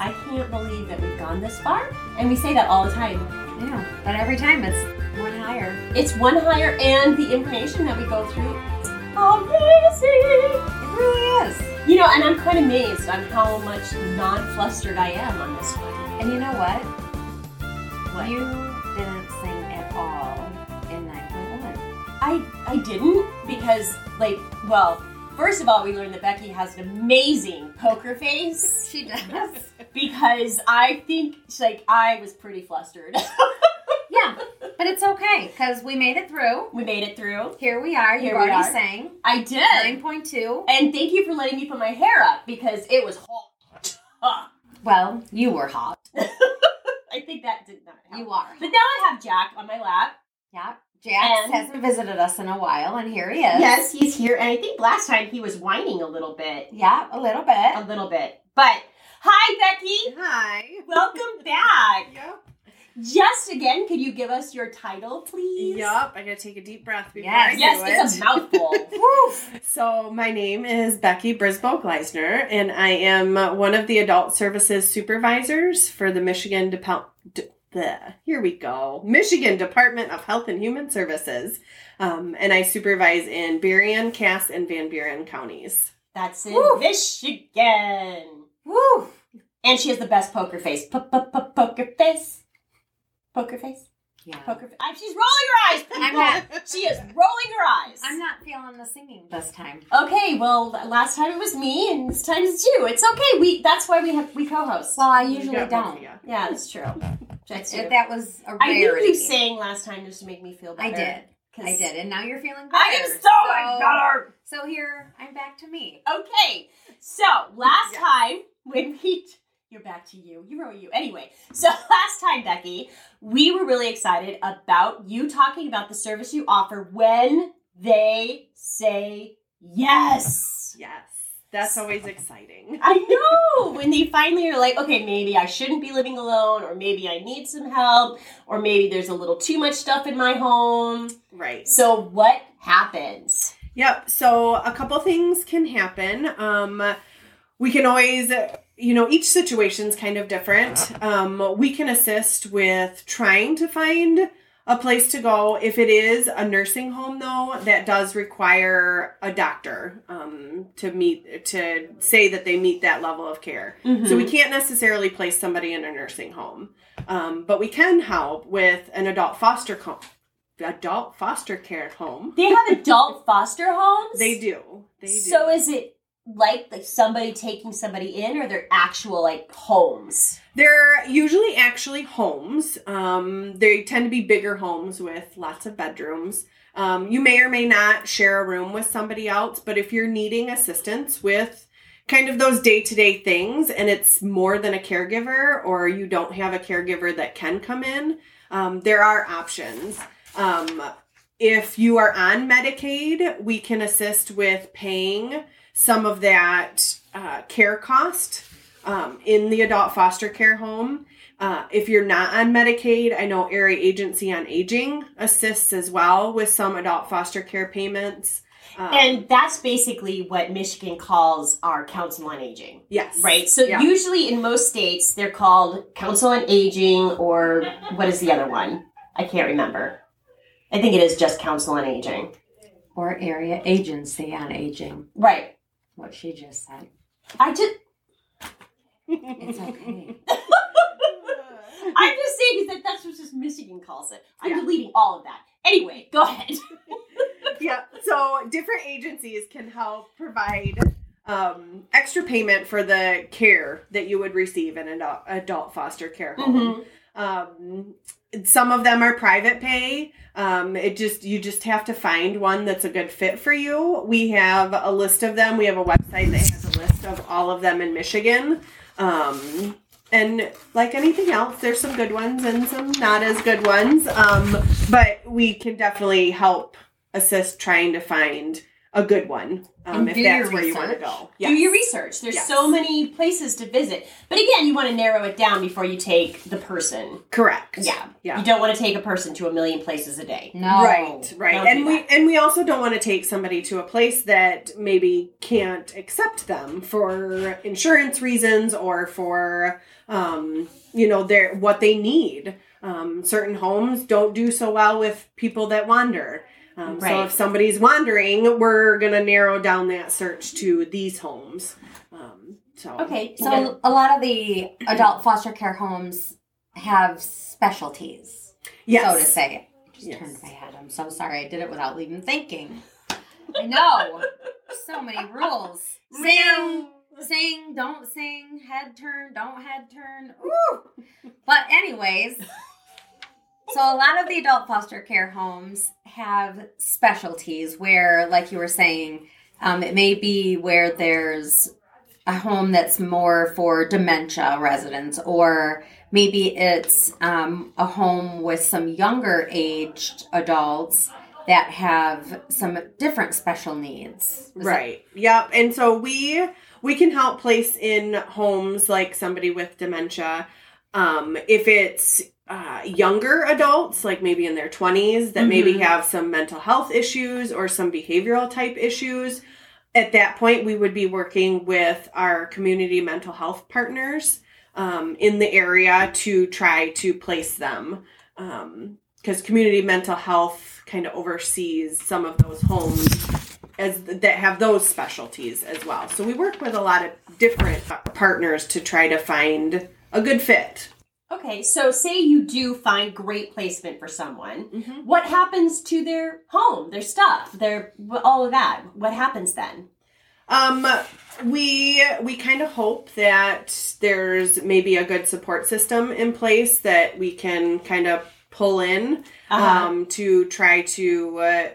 I can't believe that we've gone this far. And we say that all the time. Yeah, but every time it's one higher. It's one higher, and the information that we go through, it's amazing. It really is. You know, and I'm quite amazed on how much non-flustered I am on this one. And you know what? What? You didn't sing at all in 9.1. I I didn't because like well, first of all, we learned that Becky has an amazing poker face She does. Because I think like I was pretty flustered. yeah, but it's okay because we made it through. we made it through. Here we are. Here we already are. sang I did. 9.2. And thank you for letting me put my hair up because it was hot. Well, you were hot. I think that did not help. You are. But now I have Jack on my lap. Yeah. And- hasn't visited us in a while, and here he is. Yes, he's here. And I think last time he was whining a little bit. Yeah, a little bit. A little bit. But hi, Becky. Hi. Welcome back. Yep. Just again, could you give us your title, please? Yup. I gotta take a deep breath before Yes. I do Yes, it. it's a mouthful. So my name is Becky Brisboe Gleisner, and I am one of the adult services supervisors for the Michigan Dep- D- the here we go Michigan Department of Health and Human Services, um, and I supervise in Berrien, Cass, and Van Buren counties. That's in Woo. Michigan. Woo! And she has the best poker face. Poker face. Poker face. Yeah. Poker face. She's rolling her eyes. I'm not- She is rolling her eyes. I'm not feeling the singing this time. Okay, well, last time it was me, and this time it's you. It's okay. We that's why we have we co-host. Well, I usually got both of don't. ya. yeah, that's true. That's If true. that was a I think rarity. you sang last time just to make me feel better. I did. 'Cause I did, and now you're feeling better. I am so much better. So here, I'm back to me. Okay, so last Yeah. time when we, you're back to you. You wrote you anyway. So last time, Becky, we were really excited about you talking about the service you offer when they say yes. Yes, that's always exciting. I know when they finally are like, okay, maybe I shouldn't be living alone, or maybe I need some help, or maybe there's a little too much stuff in my home. Right. So what happens? Yep. So a couple things can happen. Um, we can always, you know, each situation's kind of different. Um, we can assist with trying to find a place to go. If it is a nursing home, though, that does require a doctor um, to meet to say that they meet that level of care. So we can't necessarily place somebody in a nursing home, um, but we can help with an adult foster home adult foster care home. they have adult foster homes. They do. They do. So is it like like somebody taking somebody in, or they're actual like homes? They're usually actually homes. Um, they tend to be bigger homes with lots of bedrooms. Um, you may or may not share a room with somebody else, but if you're needing assistance with kind of those day to day things and it's more than a caregiver or you don't have a caregiver that can come in, um, there are options. Um, if you are on Medicaid, we can assist with paying some of that uh, care cost um, in the adult foster care home. Uh, if you're not on Medicaid, I know Area Agency on Aging assists as well with some adult foster care payments. Um, And that's basically what Michigan calls our council on aging. yes, Right. So Yeah. usually in most states they're called council on aging or what is the other one? I can't remember. I think it is just council on aging. Or area agency on aging. Right. What she just said. I just It's okay. I'm just saying that that's what just Michigan calls it. I'm Yeah. deleting all of that. Anyway, go ahead. yeah. So different agencies can help provide um, extra payment for the care that you would receive in an adult, adult foster care home. Um, some of them are private pay. Um, it just you just have to find one that's a good fit for you. We have a list of them. We have a website that has a list of all of them in Michigan. Um, and like anything else, there's some good ones and some not as good ones. Um, but we can definitely help assist trying to find a good one um, if that's your where you want to research. go. Do your research. There's Yes. so many places to visit. But again, you want to narrow it down before you take the person. Correct. Yeah. Yeah. You don't want to take a person to a million places a day. No. Right, right. don't And we and we also don't want to take somebody to a place that maybe can't accept them for insurance reasons or for um, you know, their what they need. Um, certain homes don't do so well with people that wander. Um, So if somebody's wandering, we're gonna narrow down that search to these homes. Um, so Okay. So a lot of the adult foster care homes have specialties, yes, so to say. I just Yes. turned my head. I'm so sorry. I did it without even thinking. I know. so many rules. Sing, sing, don't sing, head turn, don't head turn. Ooh. But anyways, so a lot of the adult foster care homes have specialties where, like you were saying, um, it may be where there's a home that's more for dementia residents, or maybe it's um, a home with some younger aged adults that have some different special needs. Is that- Right. Yep. And so we we can help place in homes like somebody with dementia. Um, if it's uh, younger adults, like maybe in their 20s, that maybe Mhm. have some mental health issues or some behavioral type issues, at that point, we would be working with our community mental health partners um, in the area to try to place them. Because community mental health kind of oversees some of those homes as that have those specialties as well. So we work with a lot of different partners to try to find a good fit. Okay, so say you do find great placement for someone. Mhm. What happens to their home, their stuff, their all of that? What happens then? Um, we we kind of hope that there's maybe a good support system in place that we can kind of pull in Uh-huh. um, to try to uh,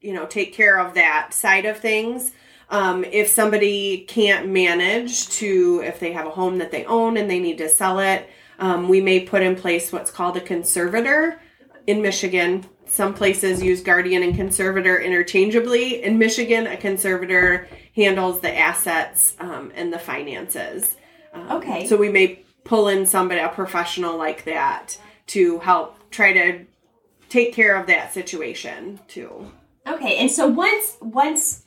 you know take care of that side of things. Um, if somebody can't manage to, if they have a home that they own and they need to sell it, um, we may put in place what's called a conservator in Michigan. Some places use guardian and conservator interchangeably. In Michigan, a conservator handles the assets um, and the finances. Um, Okay. So we may pull in somebody, a professional like that, to help try to take care of that situation too. Okay, and so once once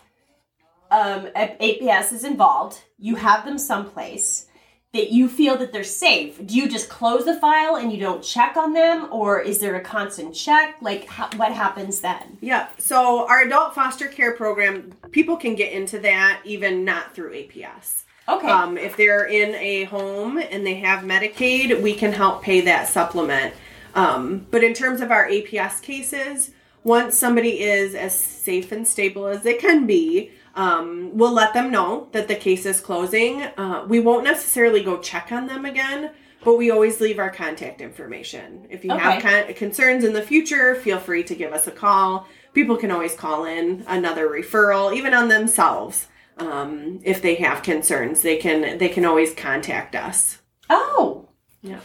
um, APS is involved, you have them someplace that you feel that they're safe. Do you just close the file and you don't check on them, or is there a constant check? Like, how, what happens then? Yeah. So our adult foster care program, people can get into that even not through APS. Okay, Um, if they're in a home and they have Medicaid, we can help pay that supplement. Um, but in terms of our APS cases, once somebody is as safe and stable as they can be, um, we'll let them know that the case is closing. Uh, we won't necessarily go check on them again, but we always leave our contact information. If you have con- concerns in the future, feel free to give us a call. People can always call in another referral, even on themselves. Um, if they have concerns, they can they can always contact us. oh, Yeah.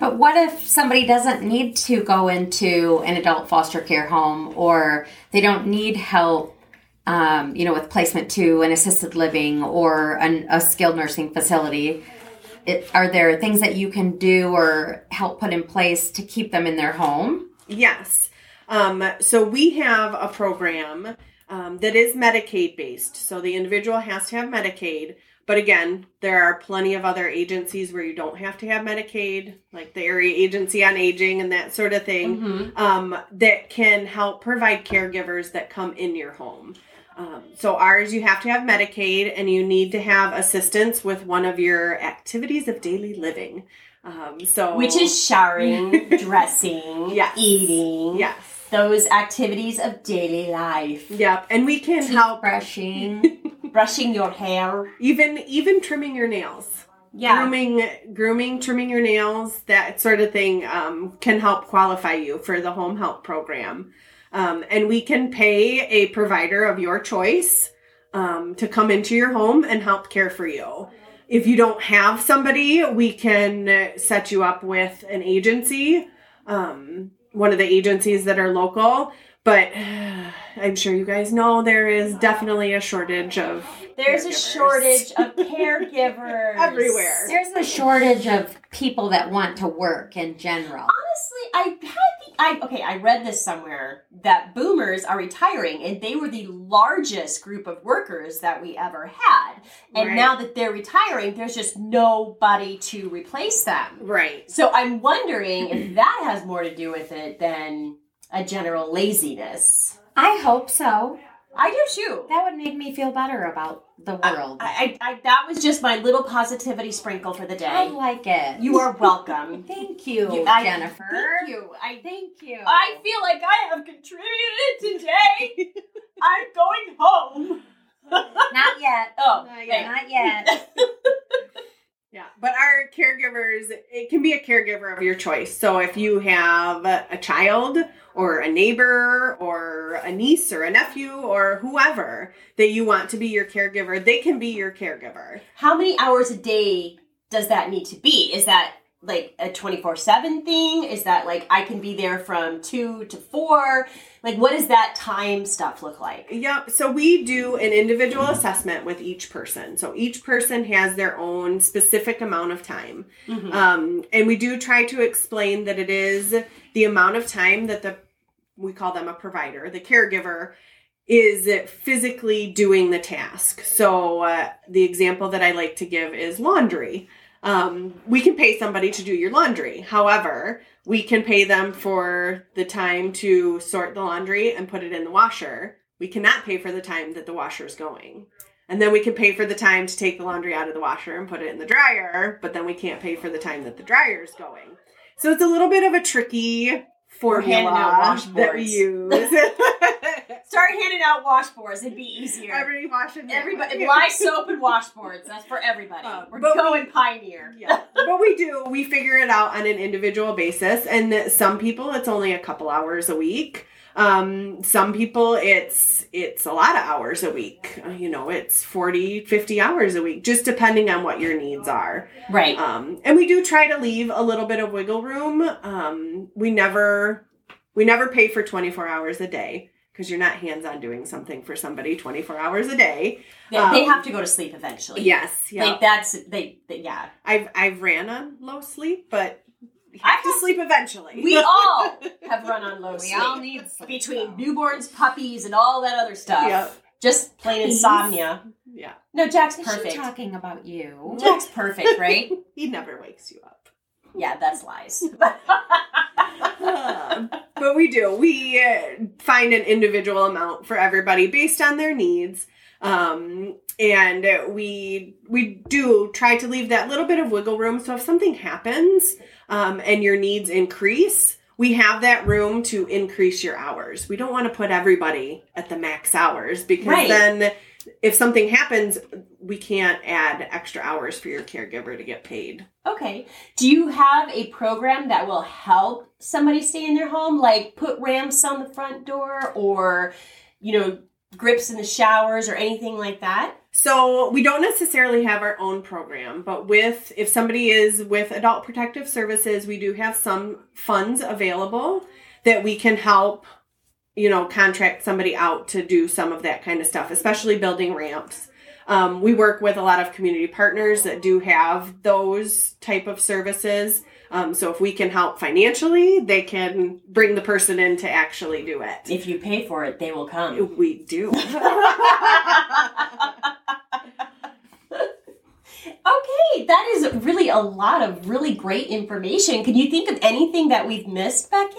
But what if somebody doesn't need to go into an adult foster care home or they don't need help, um, you know, with placement to an assisted living or an, a skilled nursing facility? It, are there things that you can do or help put in place to keep them in their home? Yes. Um, so we have a program um, that is Medicaid based. So the individual has to have Medicaid. But again, there are plenty of other agencies where you don't have to have Medicaid, like the Area Agency on Aging and that sort of thing, Mhm. um, that can help provide caregivers that come in your home. Um, so ours, you have to have Medicaid and you need to have assistance with one of your activities of daily living. Um, so which is showering, dressing, Yes. eating, yes, those activities of daily life, yep, and we can help Brushing. brushing your hair. even even trimming your nails Yeah. grooming grooming trimming your nails that sort of thing um, can help qualify you for the home help program um, and we can pay a provider of your choice um, to come into your home and help care for you if you don't have somebody we can uh, set you up with an agency um, one of the agencies that are local but I'm sure you guys know there is definitely a shortage of There's a shortage of caregivers Everywhere. There's a shortage of people that want to work in general. Honestly, I had the I okay, I read this somewhere that boomers are retiring and they were the largest group of workers that we ever had. And Right. now that they're retiring, there's just nobody to replace them. Right. So I'm wondering if that has more to do with it than a general laziness. I hope so. I do too. That would make me feel better about the world. I, I, I, that was just my little positivity sprinkle for the day. I like it. You are welcome. Thank you, You- I- Jennifer. Thank you. I Thank you. I feel like I have contributed today. I'm going home. Not yet. Oh, Not yet. Not yet. Yeah, but our caregivers, it can be a caregiver of your choice. So if you have a child or a neighbor or a niece or a nephew or whoever that you want to be your caregiver, they can be your caregiver. How many hours a day does that need to be? Is that like a 24 7 thing? Is that like I can be there from 2 to 4? Like, what does that time stuff look like? Yep. So we do an individual assessment with each person. So each person has their own specific amount of time. Mhm. Um, and we do try to explain that it is the amount of time that the we call them a provider, the caregiver is physically doing the task. So uh, the example that I like to give is laundry. Um, we can pay somebody to do your laundry. However, we can pay them for the time to sort the laundry and put it in the washer. We cannot pay for the time that the washer is going. And then we can pay for the time to take the laundry out of the washer and put it in the dryer, but then we can't pay for the time that the dryer is going. So it's a little bit of a tricky formula handing out that we use. Start handing out washboards, it'd be easier. Every washing Everybody, my soap and washboards. That's for everybody. Uh, We're but going pioneer. yeah, but we do. We figure it out on an individual basis, and some people it's only a couple hours a week. Um, some people it's it's a lot of hours a week. Uh, You know, it's 40, 50 hours a week, just depending on what your needs are. Right. Um, and we do try to leave a little bit of wiggle room. Um, we never we never pay for 24 hours a day because you're not hands on doing something for somebody 24 hours a day. they, they um, have to go to sleep eventually. Yes, yeah. Like that's they, they yeah. I've I've ran on low sleep, but you I have to have- sleep eventually. We all have run on low we sleep. all need sleep. between though. newborns, puppies, and all that other stuff. Yep. Just plain Puppies? insomnia. yeah, No, Jack's Is she perfect. talking about you? Jack's perfect, right? he never wakes you up. yeah, that's lies. Um, but we do. We uh, find an individual amount for everybody based on their needs. Um, and uh, we we do try to leave that little bit of wiggle room. So if something happens um, and your needs increase, we have that room to increase your hours. We don't want to put everybody at the max hours because Right. then if something happens, we can't add extra hours for your caregiver to get paid. okay. Do you have a program that will help somebody stay in their home? Like put ramps on the front door or, you know, grips in the showers or anything like that? So we don't necessarily have our own program, but with if somebody is with Adult Protective Services, we do have some funds available that we can help, you know, contract somebody out to do some of that kind of stuff, especially building ramps. Um, we work with a lot of community partners that do have those type of services. Um, so if we can help financially, they can bring the person in to actually do it. If you pay for it, they will come. We do. Okay, that is really a lot of really great information. Can you think of anything that we've missed, Becky?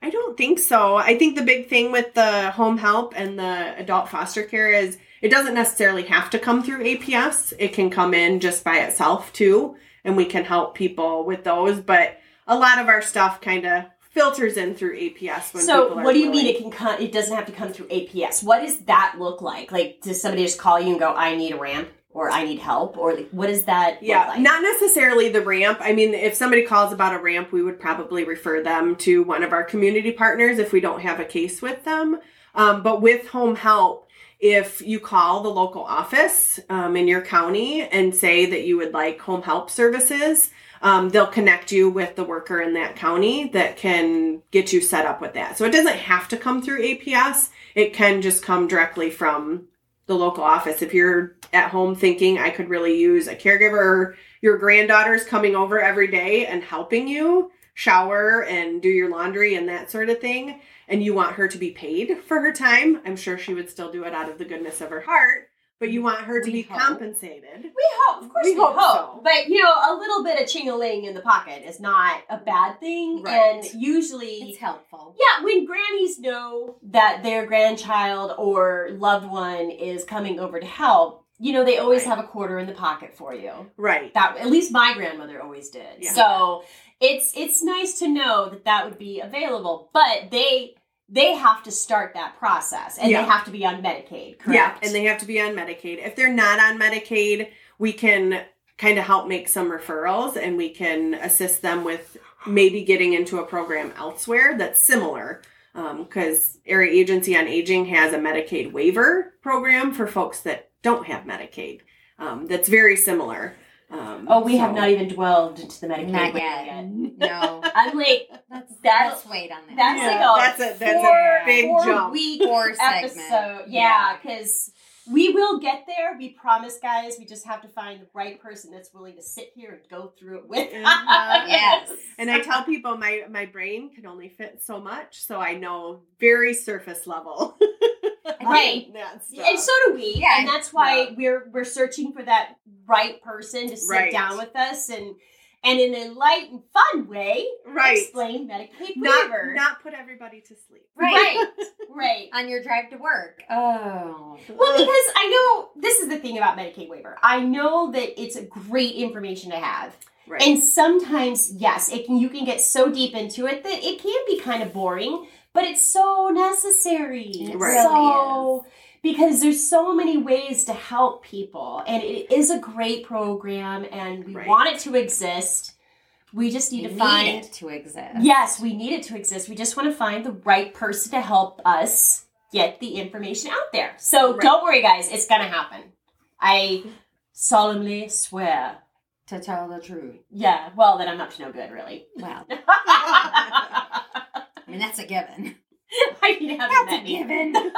I don't think so. I think the big thing with the home help and the adult foster care is it doesn't necessarily have to come through APS. It can come in just by itself too, and we can help people with those. But a lot of our stuff kind of filters in through APS when so, people are what do you mean it can come? It doesn't have to come through APS. What does that look like? Like, does somebody just call you and go, "I need a ramp" or "I need help," or like, what does that? Yeah, look like? not necessarily the ramp. I mean, if somebody calls about a ramp, we would probably refer them to one of our community partners if we don't have a case with them. Um, but with home help, if you call the local office um, in your county and say that you would like home help services, um, they'll connect you with the worker in that county that can get you set up with that. So it doesn't have to come through APS. It can just come directly from the local office. If you're at home thinking I could really use a caregiver your granddaughter's coming over every day and helping you shower and do your laundry and that sort of thing, and you want her to be paid for her time, I'm sure she would still do it out of the goodness of her heart. But you want her to We be hope. compensated. We hope, of course, We we, hope hope. so. But you know, a little bit of ching-a-ling in the pocket is not a bad thing, Right. and usually, It's helpful. yeah, when grannies know that their grandchild or loved one is coming over to help, you know, they always Right. have a quarter in the pocket for you. Right. That at least my grandmother always did. Yeah. So it's it's nice to know that that would be available, but they they have to start that process and Yeah. they have to be on Medicaid, correct? Yeah, and they have to be on Medicaid. If they're not on Medicaid, we can kind of help make some referrals and we can assist them with maybe getting into a program elsewhere that's similar. Because Area Agency on Aging has a Medicaid waiver program for folks that don't have Medicaid. Um, that's very similar. Um, Oh, we have not even dwelled into the Medicaid Not waiver yet. No. I'm like Let's, That's- let's wait on that. that's Yeah, like a that's a- that's a four, big four jump. week Four segment. episode. Yeah, because we will get there. We promise, guys. We just have to find the right person that's willing to sit here and go through it with. us. Mhm. Yes. And I tell people my my brain can only fit so much, so I know very surface level. Right. And so do we. Yeah. and that's why Yeah. we're we're searching for that right person to sit Right. down with us and and in a light and fun way right. explain Medicaid Not waiver. not put everybody to sleep. right. right. On your drive to work. Oh. Well, because I know this is the thing about Medicaid waiver. I know that it's a great information to have. right. And sometimes, yes, it can you can get so deep into it that it can be kind of boring, but it's so necessary. It Right. So because there's so many ways to help people and it is a great program and we Right. want it to exist. We just need You to need find it to exist. Yes, we need it to exist. We just want to find the right person to help us get the information out there. So Right. don't worry, guys, it's going to happen. I solemnly swear. To tell the truth. Yeah, well, then I'm up to no good, really. Well, I I mean, that's a given. need to have That's met a me. given.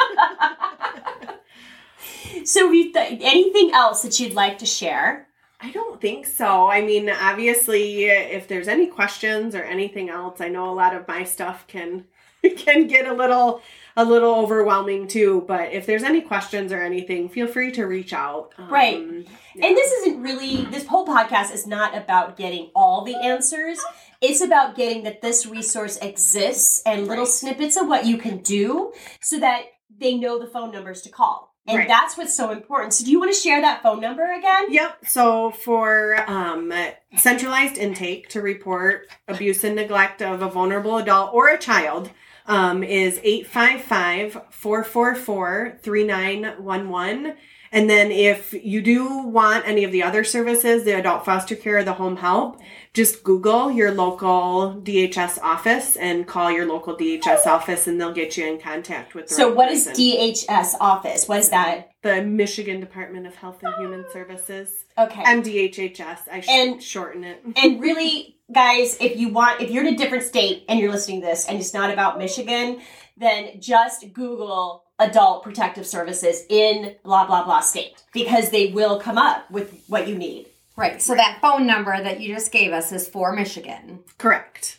so, we th- anything else that you'd like to share? I don't think so. I mean, obviously, if there's any questions or anything else, I know a lot of my stuff can can get a little a little overwhelming too. But if there's any questions or anything, feel free to reach out. Um, Right. yeah. And this isn't really, this whole podcast is not about getting all the answers. It's about getting that this resource exists and little Right. snippets of what you can do so that they know the phone numbers to call. And Right. that's what's so important. So, do you want to share that phone number again? Yep. So for um, centralized intake to report abuse and neglect of a vulnerable adult or a child um, is 855 444 3911. And then if you do want any of the other services, the adult foster care, the home help, just Google your local DHS office and call your local DHS office and they'll get you in contact with the So, right what is person. DHS office? What is that? the Michigan Department of Health and Human ah. Services. Okay. MDHHS. I And- shorten it. and really, guys, if you want, if you're in a different state and you're listening to this and it's not about Michigan, then just Google adult protective services in blah, blah, blah state because they will come up with what you need. Right. So that phone number that you just gave us is for Michigan. Correct.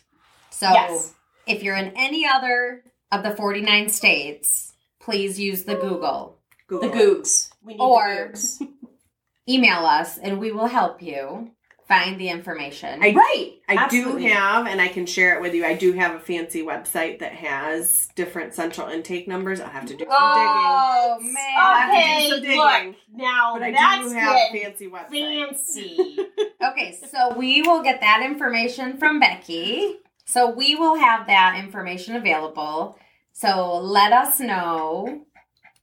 So Yes. if you're in any other of the 49 states, please use the Google. Google. The Googs. We need Or- the Googs. Email us and we will help you find the information. I- Right. I Absolutely. do have, and I can share it with you. I do have a fancy website that has different central intake numbers. I'll have to do some oh, digging. Oh man. I'll have to do Okay, some digging. look. Now But I that's do have a fancy website. fancy. Okay, so we will get that information from Becky. So we will have that information available. So let us know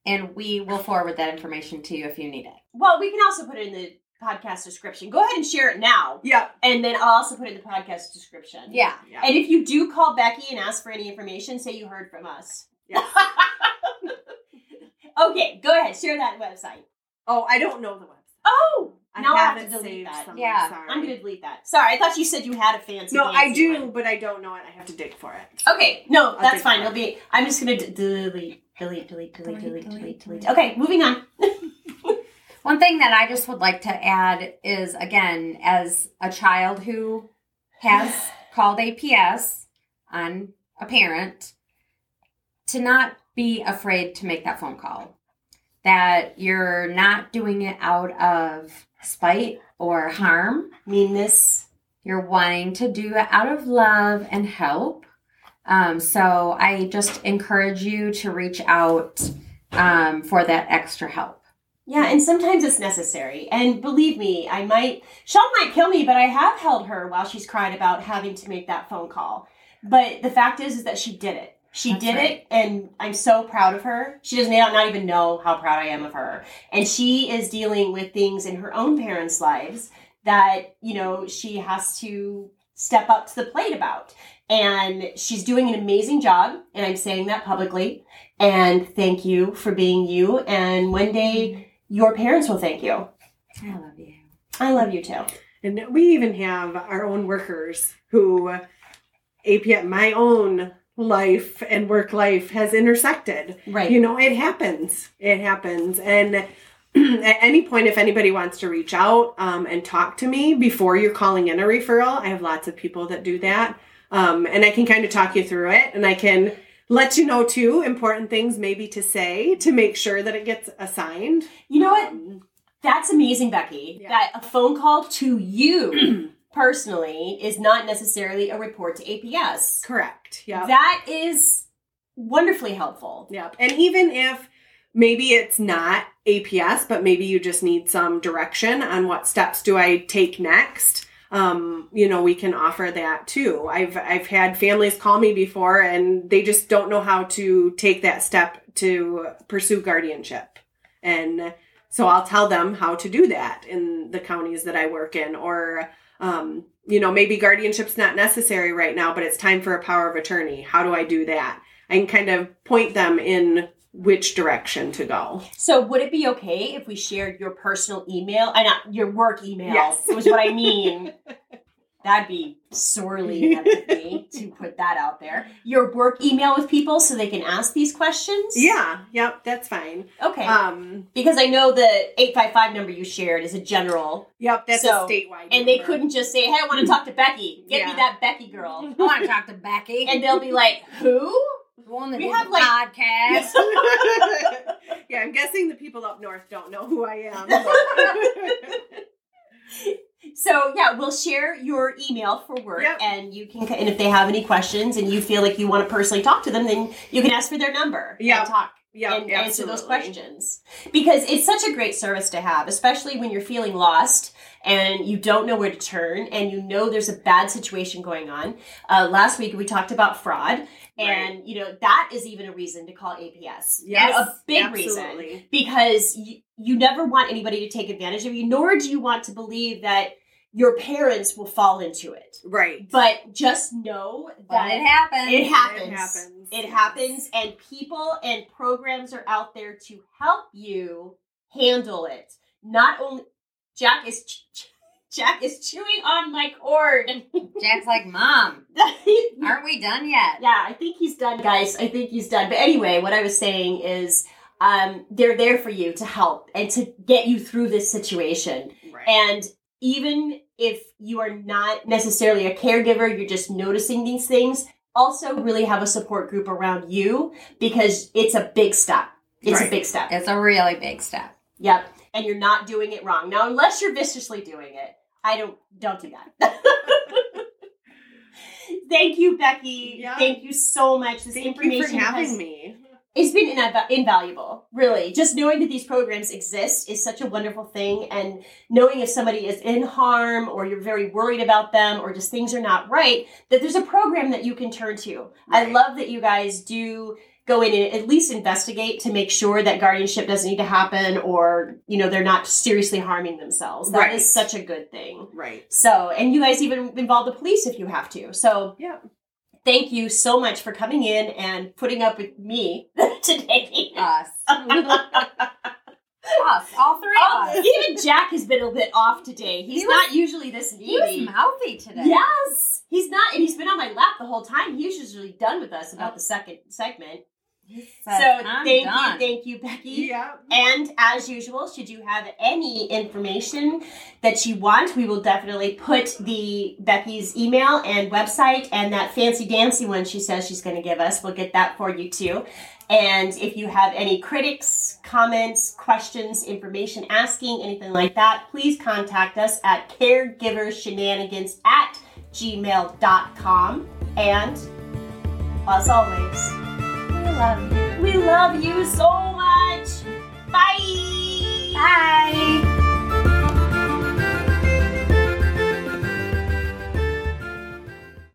and we will forward that information to you if you need it. well, we can also put it in the podcast description. Go ahead and share it now. Yeah. And then I'll also put it in the podcast description. Yeah. Yeah. And if you do call Becky and ask for any information, say you heard from us. Yes. okay, go ahead. Share that website. Oh, I don't know the website. Oh, I Now I have to delete that. some. Yeah. sorry. I'm gonna delete that. Sorry, I thought you said you had a fancy. No, I do, one. but I don't know it. I have to dig for it. Okay, no, I'll that's fine. that. It'll be. I'm just gonna d- delete, delete, delete, delete, delete, Delete, delete, delete. delete. Okay, moving on. One thing that I just would like to add is again, as a child who has called APS on a parent, to not be afraid to make that phone call. That you're not doing it out of spite or harm. Meanness. You're wanting to do it out of love and help. Um, so I just encourage you to reach out um, for that extra help. Yeah, and sometimes it's necessary. And believe me, I might, Sean might kill me, but I have held her while she's cried about having to make that phone call. But the fact is, is that she did it. She That's did right. it, and I'm so proud of her. She does not, not even know how proud I am of her. And she is dealing with things in her own parents' lives that, you know, she has to step up to the plate about. And she's doing an amazing job, and I'm saying that publicly. And thank you for being you. And one day, mm-hmm. Your parents will thank you. I love you. I love you too. And we even have our own workers who APS, my own life and work life has intersected. Right. You know, it happens. It happens. And at any point, if anybody wants to reach out um, and talk to me before you're calling in a referral, I have lots of people that do that. Um, and I can kind of talk you through it and I can let you know too important things maybe to say to make sure that it gets assigned. you know what? That's amazing, Becky. Yeah. That a phone call to you personally is not necessarily a report to APS. correct. Yeah. That is wonderfully helpful. Yep. And even if maybe it's not APS, but maybe you just need some direction on what steps do I take next. Um, you know, we can offer that too. I've I've had families call me before and they just don't know how to take that step to pursue guardianship. And so I'll tell them how to do that in the counties that I work in or um, you know, maybe guardianship's not necessary right now, but it's time for a power of attorney. How do I do that? I can kind of point them in which direction to go. So would it be okay if we shared your personal email? and not your work email. Yes. Was what I mean. That'd be sorely me to put that out there. Your work email with people so they can ask these questions? Yeah, yep, that's fine. Okay. Um, because I know the 855 number you shared is a general, yep, that's So- a statewide. and they couldn't just say, hey, I want to talk to Becky. Get me that Becky girl. I want to talk to Becky. And they'll be like, who? The one that we have, the like- podcast. yeah, I'm guessing the people up north don't know who I am. So yeah, we'll share your email for work, Yep. and you can. And if they have any questions, and you feel like you want to personally talk to them, then you can ask for their number. Yeah. and talk yeah, and answer those questions because it's such a great service to have, especially when you're feeling lost and you don't know where to turn, and you know there's a bad situation going on. Uh, last week we talked about fraud, and you know that is even a reason to call APS. Yes, a big reason because you, you never want anybody to take advantage of you, nor do you want to believe that your parents will fall into it. Right. But just know But that it happened. it happens. It happens. It happens, and people and programs are out there to help you handle it. Not only Jack is ch- ch- Jack is chewing on my cord. Jack's like, Mom, aren't we done yet? Yeah, I think he's done, guys. I think he's done. But anyway, what I was saying is, um, they're there for you to help and to get you through this situation. Right. And even if you are not necessarily a caregiver, you're just noticing these things, also really have a support group around you because it's a big step. It's a big step. It's a really big step. Yep. And you're not doing it wrong. Now, unless you're viciously doing it, I don't don't do that. Thank you, Becky. Yeah. Thank you so much. This Thank you information for having has- me. it's been inv- invaluable really just knowing that these programs exist is such a wonderful thing and knowing if somebody is in harm or you're very worried about them or just things are not right that there's a program that you can turn to i love that you guys do go in and at least investigate to make sure that guardianship doesn't need to happen or you know they're not seriously harming themselves That is Right. such a good thing Right. so and you guys even involve the police if you have to so Yeah. thank you so much for coming in and putting up with me today. Us. Us. All three All of um, Even Jack has been a bit off today. He's He was- not usually this needy. He was mouthy today. Yes, he's not, and he's been on my lap the whole time. He's usually done with us about the second segment. So "I'm thank done." you, thank you, Becky. Yeah. And as usual, should you have any information that you want, we will definitely put the Becky's email and website and that fancy dancy one she says she's going to give us. We'll get that for you too. And if you have any critics, comments, questions, information asking, anything like that, please contact us at caregivershenanigans at gmail.com. And as always, love you. We love you so much. Bye. Bye.